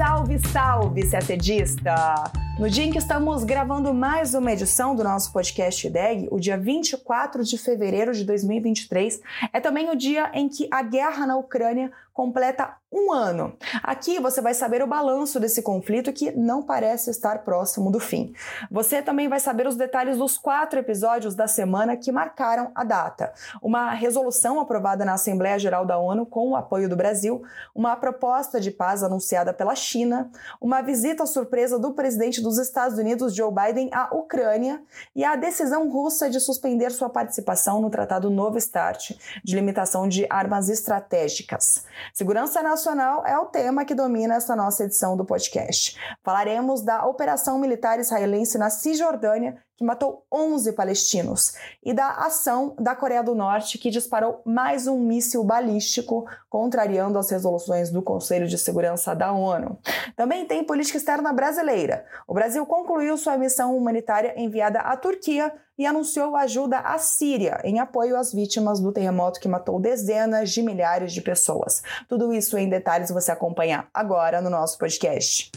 Salve, salve, CACDista! No dia em que estamos gravando mais uma edição do nosso podcast DEG, o dia 24 de fevereiro de 2023, é também o dia em que a guerra na Ucrânia completa um ano. Aqui você vai saber o balanço desse conflito que não parece estar próximo do fim. Você também vai saber os detalhes dos quatro episódios da semana que marcaram a data. Uma resolução aprovada na Assembleia Geral da ONU com o apoio do Brasil, uma proposta de paz anunciada pela China, uma visita surpresa do presidente dos Estados Unidos, Joe Biden, à Ucrânia e a decisão russa de suspender sua participação no Tratado Novo START de limitação de armas estratégicas. Segurança nacional é o tema que domina essa nossa edição do podcast. Falaremos da operação militar israelense na Cisjordânia, que matou 11 palestinos, e da ação da Coreia do Norte, que disparou mais um míssil balístico, contrariando as resoluções do Conselho de Segurança da ONU. Também tem política externa brasileira. O Brasil concluiu sua missão humanitária enviada à Turquia e anunciou ajuda à Síria em apoio às vítimas do terremoto que matou dezenas de milhares de pessoas. Tudo isso em detalhes você acompanha agora no nosso podcast.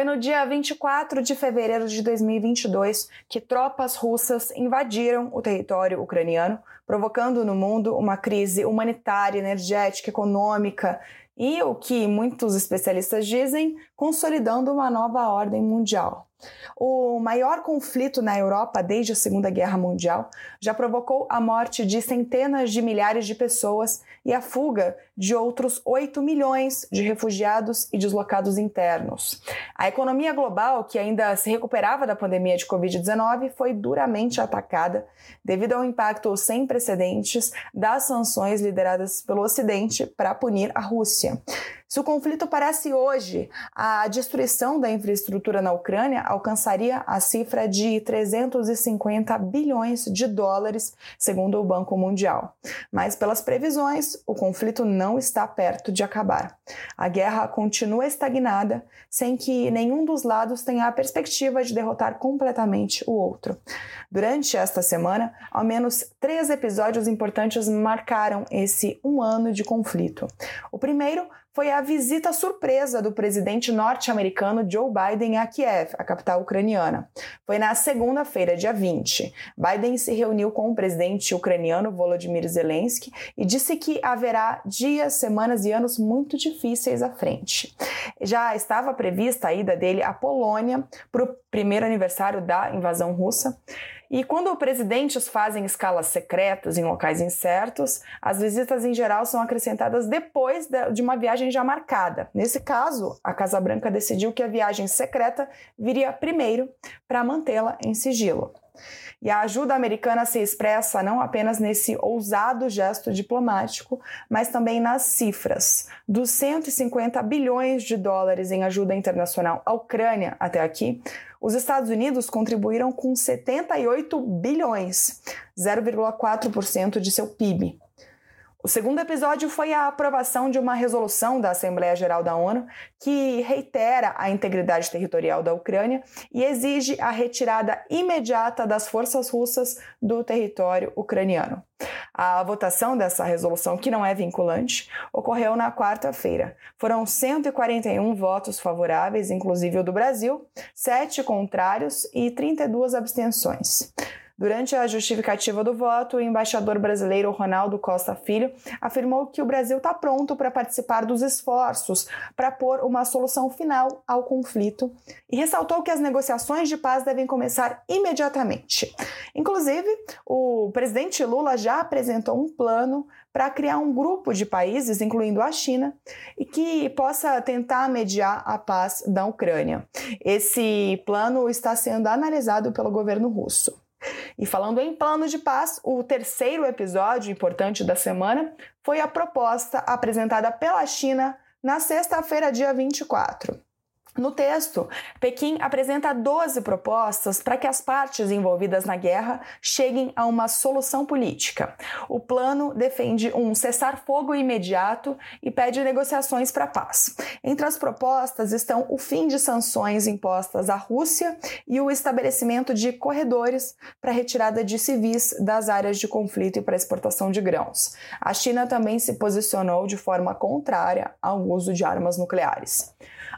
Foi no dia 24 de fevereiro de 2022 que tropas russas invadiram o território ucraniano, provocando no mundo uma crise humanitária, energética, econômica e, o que muitos especialistas dizem, consolidando uma nova ordem mundial. O maior conflito na Europa desde a Segunda Guerra Mundial já provocou a morte de centenas de milhares de pessoas e a fuga de outros 8 milhões de refugiados e deslocados internos. A economia global, que ainda se recuperava da pandemia de Covid-19, foi duramente atacada devido ao impacto sem precedentes das sanções lideradas pelo Ocidente para punir a Rússia. Se o conflito parece hoje, a destruição da infraestrutura na Ucrânia alcançaria a cifra de 350 bilhões de dólares, segundo o Banco Mundial. Mas, pelas previsões, o conflito não está perto de acabar. A guerra continua estagnada, sem que nenhum dos lados tenha a perspectiva de derrotar completamente o outro. Durante esta semana, ao menos três episódios importantes marcaram esse um ano de conflito. O primeiro foi a visita surpresa do presidente norte-americano Joe Biden a Kiev, a capital ucraniana. Foi na segunda-feira, dia 20. Biden se reuniu com o presidente ucraniano Volodymyr Zelensky e disse que haverá dias, semanas e anos muito difíceis à frente. Já estava prevista a ida dele à Polônia para o primeiro aniversário da invasão russa. E quando presidentes fazem escalas secretas em locais incertos, as visitas em geral são acrescentadas depois de uma viagem já marcada. Nesse caso, a Casa Branca decidiu que a viagem secreta viria primeiro para mantê-la em sigilo. E a ajuda americana se expressa não apenas nesse ousado gesto diplomático, mas também nas cifras. Dos 150 bilhões de dólares em ajuda internacional à Ucrânia até aqui, os Estados Unidos contribuíram com 78 bilhões, 0,4% de seu PIB. O segundo episódio foi a aprovação de uma resolução da Assembleia Geral da ONU que reitera a integridade territorial da Ucrânia e exige a retirada imediata das forças russas do território ucraniano. A votação dessa resolução, que não é vinculante, ocorreu na quarta-feira. Foram 141 votos favoráveis, inclusive o do Brasil, 7 contrários e 32 abstenções. Durante a justificativa do voto, o embaixador brasileiro Ronaldo Costa Filho afirmou que o Brasil está pronto para participar dos esforços para pôr uma solução final ao conflito e ressaltou que as negociações de paz devem começar imediatamente. Inclusive, o presidente Lula já apresentou um plano para criar um grupo de países, incluindo a China, e que possa tentar mediar a paz da Ucrânia. Esse plano está sendo analisado pelo governo russo. E falando em plano de paz, o terceiro episódio importante da semana foi a proposta apresentada pela China na sexta-feira, dia 24. No texto, Pequim apresenta 12 propostas para que as partes envolvidas na guerra cheguem a uma solução política. O plano defende um cessar-fogo imediato e pede negociações para a paz. Entre as propostas estão o fim de sanções impostas à Rússia e o estabelecimento de corredores para retirada de civis das áreas de conflito e para exportação de grãos. A China também se posicionou de forma contrária ao uso de armas nucleares.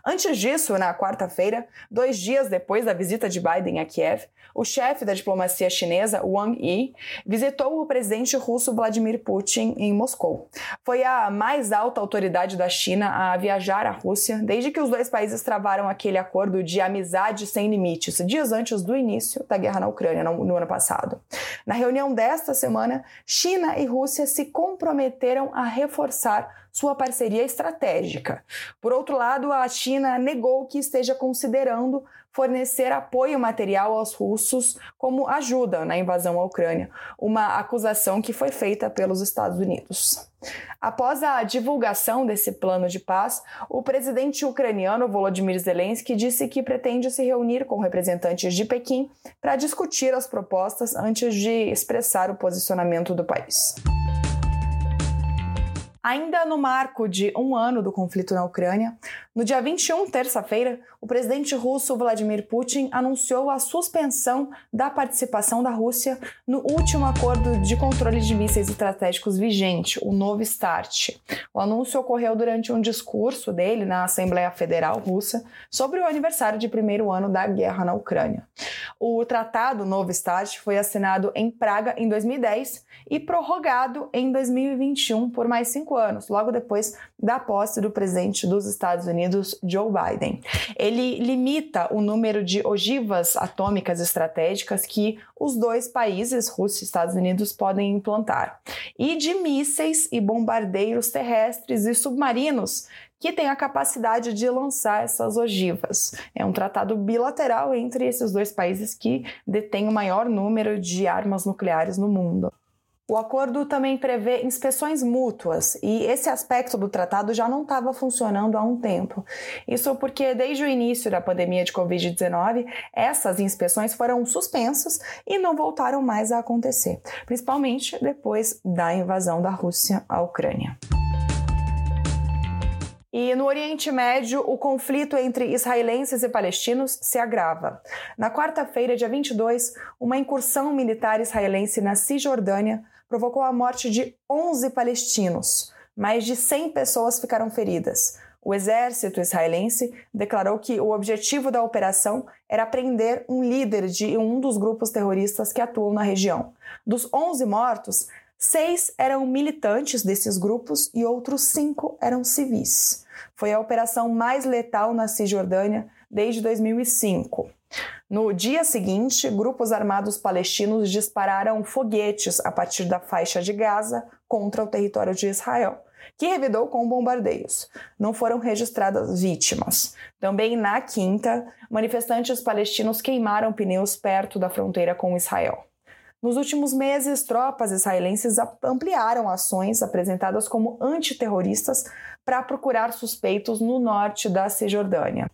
Antes disso, na quarta-feira, dois dias depois da visita de Biden a Kiev, o chefe da diplomacia chinesa, Wang Yi, visitou o presidente russo Vladimir Putin em Moscou. Foi a mais alta autoridade da China a viajar à Rússia desde que os dois países travaram aquele acordo de amizade sem limites, dias antes do início da guerra na Ucrânia, no ano passado. Na reunião desta semana, China e Rússia se comprometeram a reforçar sua parceria estratégica. Por outro lado, a China negou que esteja considerando fornecer apoio material aos russos como ajuda na invasão à Ucrânia, uma acusação que foi feita pelos Estados Unidos. Após a divulgação desse plano de paz, o presidente ucraniano Volodymyr Zelensky disse que pretende se reunir com representantes de Pequim para discutir as propostas antes de expressar o posicionamento do país. Ainda no marco de um ano do conflito na Ucrânia, no dia 21, terça-feira, o presidente russo Vladimir Putin anunciou a suspensão da participação da Rússia no último acordo de controle de mísseis estratégicos vigente, o Novo START. O anúncio ocorreu durante um discurso dele na Assembleia Federal Russa sobre o aniversário de primeiro ano da guerra na Ucrânia. O tratado Novo START foi assinado em Praga em 2010 e prorrogado em 2021 por mais cinco anos, logo depois da posse do presidente dos Estados Unidos Joe Biden. Ele limita o número de ogivas atômicas estratégicas que os dois países, Rússia e Estados Unidos, podem implantar, e de mísseis e bombardeiros terrestres e submarinos que têm a capacidade de lançar essas ogivas. É um tratado bilateral entre esses dois países que detêm o maior número de armas nucleares no mundo. O acordo também prevê inspeções mútuas e esse aspecto do tratado já não estava funcionando há um tempo. Isso porque, desde o início da pandemia de Covid-19, essas inspeções foram suspensas e não voltaram mais a acontecer, principalmente depois da invasão da Rússia à Ucrânia. E no Oriente Médio, o conflito entre israelenses e palestinos se agrava. Na quarta-feira, dia 22, uma incursão militar israelense na Cisjordânia provocou a morte de 11 palestinos. Mais de 100 pessoas ficaram feridas. O exército israelense declarou que o objetivo da operação era prender um líder de um dos grupos terroristas que atuam na região. Dos 11 mortos, seis eram militantes desses grupos e outros cinco eram civis. Foi a operação mais letal na Cisjordânia desde 2005. No dia seguinte, grupos armados palestinos dispararam foguetes a partir da faixa de Gaza contra o território de Israel, que revidou com bombardeios. Não foram registradas vítimas. Também na quinta, manifestantes palestinos queimaram pneus perto da fronteira com Israel. Nos últimos meses, tropas israelenses ampliaram ações apresentadas como antiterroristas para procurar suspeitos no norte da Cisjordânia.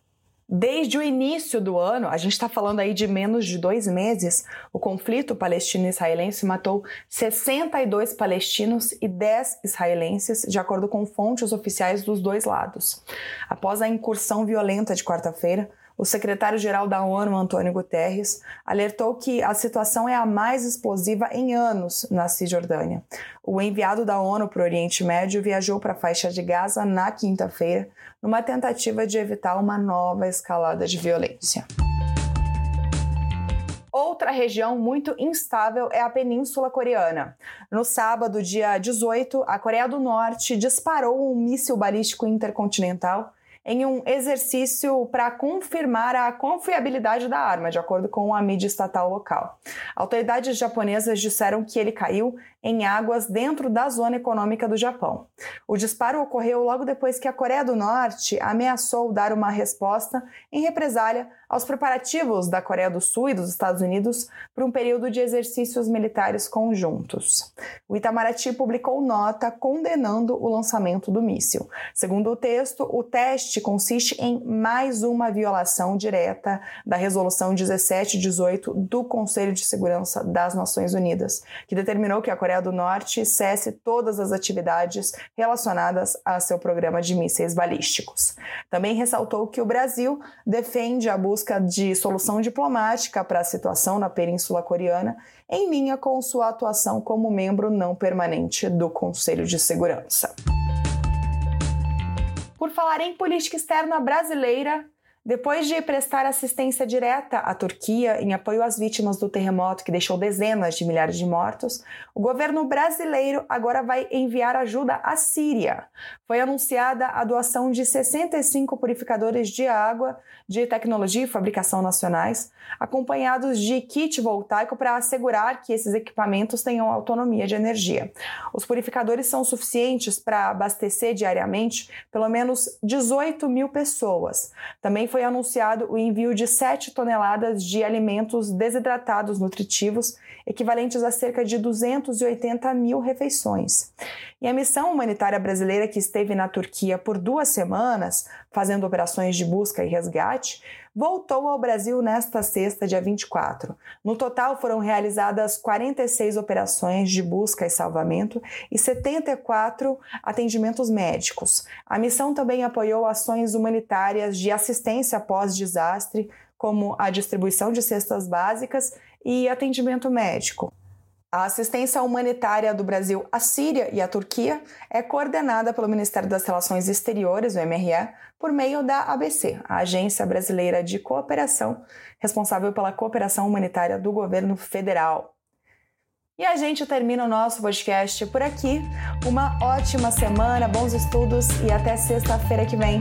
Desde o início do ano, a gente está falando aí de menos de dois meses, o conflito palestino-israelense matou 62 palestinos e 10 israelenses, de acordo com fontes oficiais dos dois lados. Após a incursão violenta de quarta-feira, o secretário-geral da ONU, Antônio Guterres, alertou que a situação é a mais explosiva em anos na Cisjordânia. O enviado da ONU para o Oriente Médio viajou para a faixa de Gaza na quinta-feira, numa tentativa de evitar uma nova escalada de violência. Outra região muito instável é a Península Coreana. No sábado, dia 18, a Coreia do Norte disparou um míssil balístico intercontinental em um exercício para confirmar a confiabilidade da arma, de acordo com a mídia estatal local. Autoridades japonesas disseram que ele caiu em águas dentro da zona econômica do Japão. O disparo ocorreu logo depois que a Coreia do Norte ameaçou dar uma resposta em represália aos preparativos da Coreia do Sul e dos Estados Unidos para um período de exercícios militares conjuntos. O Itamaraty publicou nota condenando o lançamento do míssil. Segundo o texto, o teste consiste em mais uma violação direta da Resolução 1718 do Conselho de Segurança das Nações Unidas, que determinou que a Coreia do Norte cesse todas as atividades relacionadas a seu programa de mísseis balísticos. Também ressaltou que o Brasil defende a busca de solução diplomática para a situação na Península Coreana, em linha com sua atuação como membro não permanente do Conselho de Segurança. Por falar em política externa brasileira, depois de prestar assistência direta à Turquia em apoio às vítimas do terremoto que deixou dezenas de milhares de mortos, o governo brasileiro agora vai enviar ajuda à Síria. Foi anunciada a doação de 65 purificadores de água de tecnologia e fabricação nacionais, acompanhados de kit voltaico para assegurar que esses equipamentos tenham autonomia de energia. Os purificadores são suficientes para abastecer diariamente pelo menos 18 mil pessoas. Também foi foi anunciado o envio de 7 toneladas de alimentos desidratados nutritivos, equivalentes a cerca de 280 mil refeições. E a missão humanitária brasileira, que esteve na Turquia por duas semanas, fazendo operações de busca e resgate, voltou ao Brasil nesta sexta, dia 24. No total, foram realizadas 46 operações de busca e salvamento e 74 atendimentos médicos. A missão também apoiou ações humanitárias de assistência pós-desastre, como a distribuição de cestas básicas e atendimento médico. A assistência humanitária do Brasil à Síria e à Turquia é coordenada pelo Ministério das Relações Exteriores, o MRE, por meio da ABC, a Agência Brasileira de Cooperação, responsável pela cooperação humanitária do governo federal. E a gente termina o nosso podcast por aqui. Uma ótima semana, bons estudos e até sexta-feira que vem.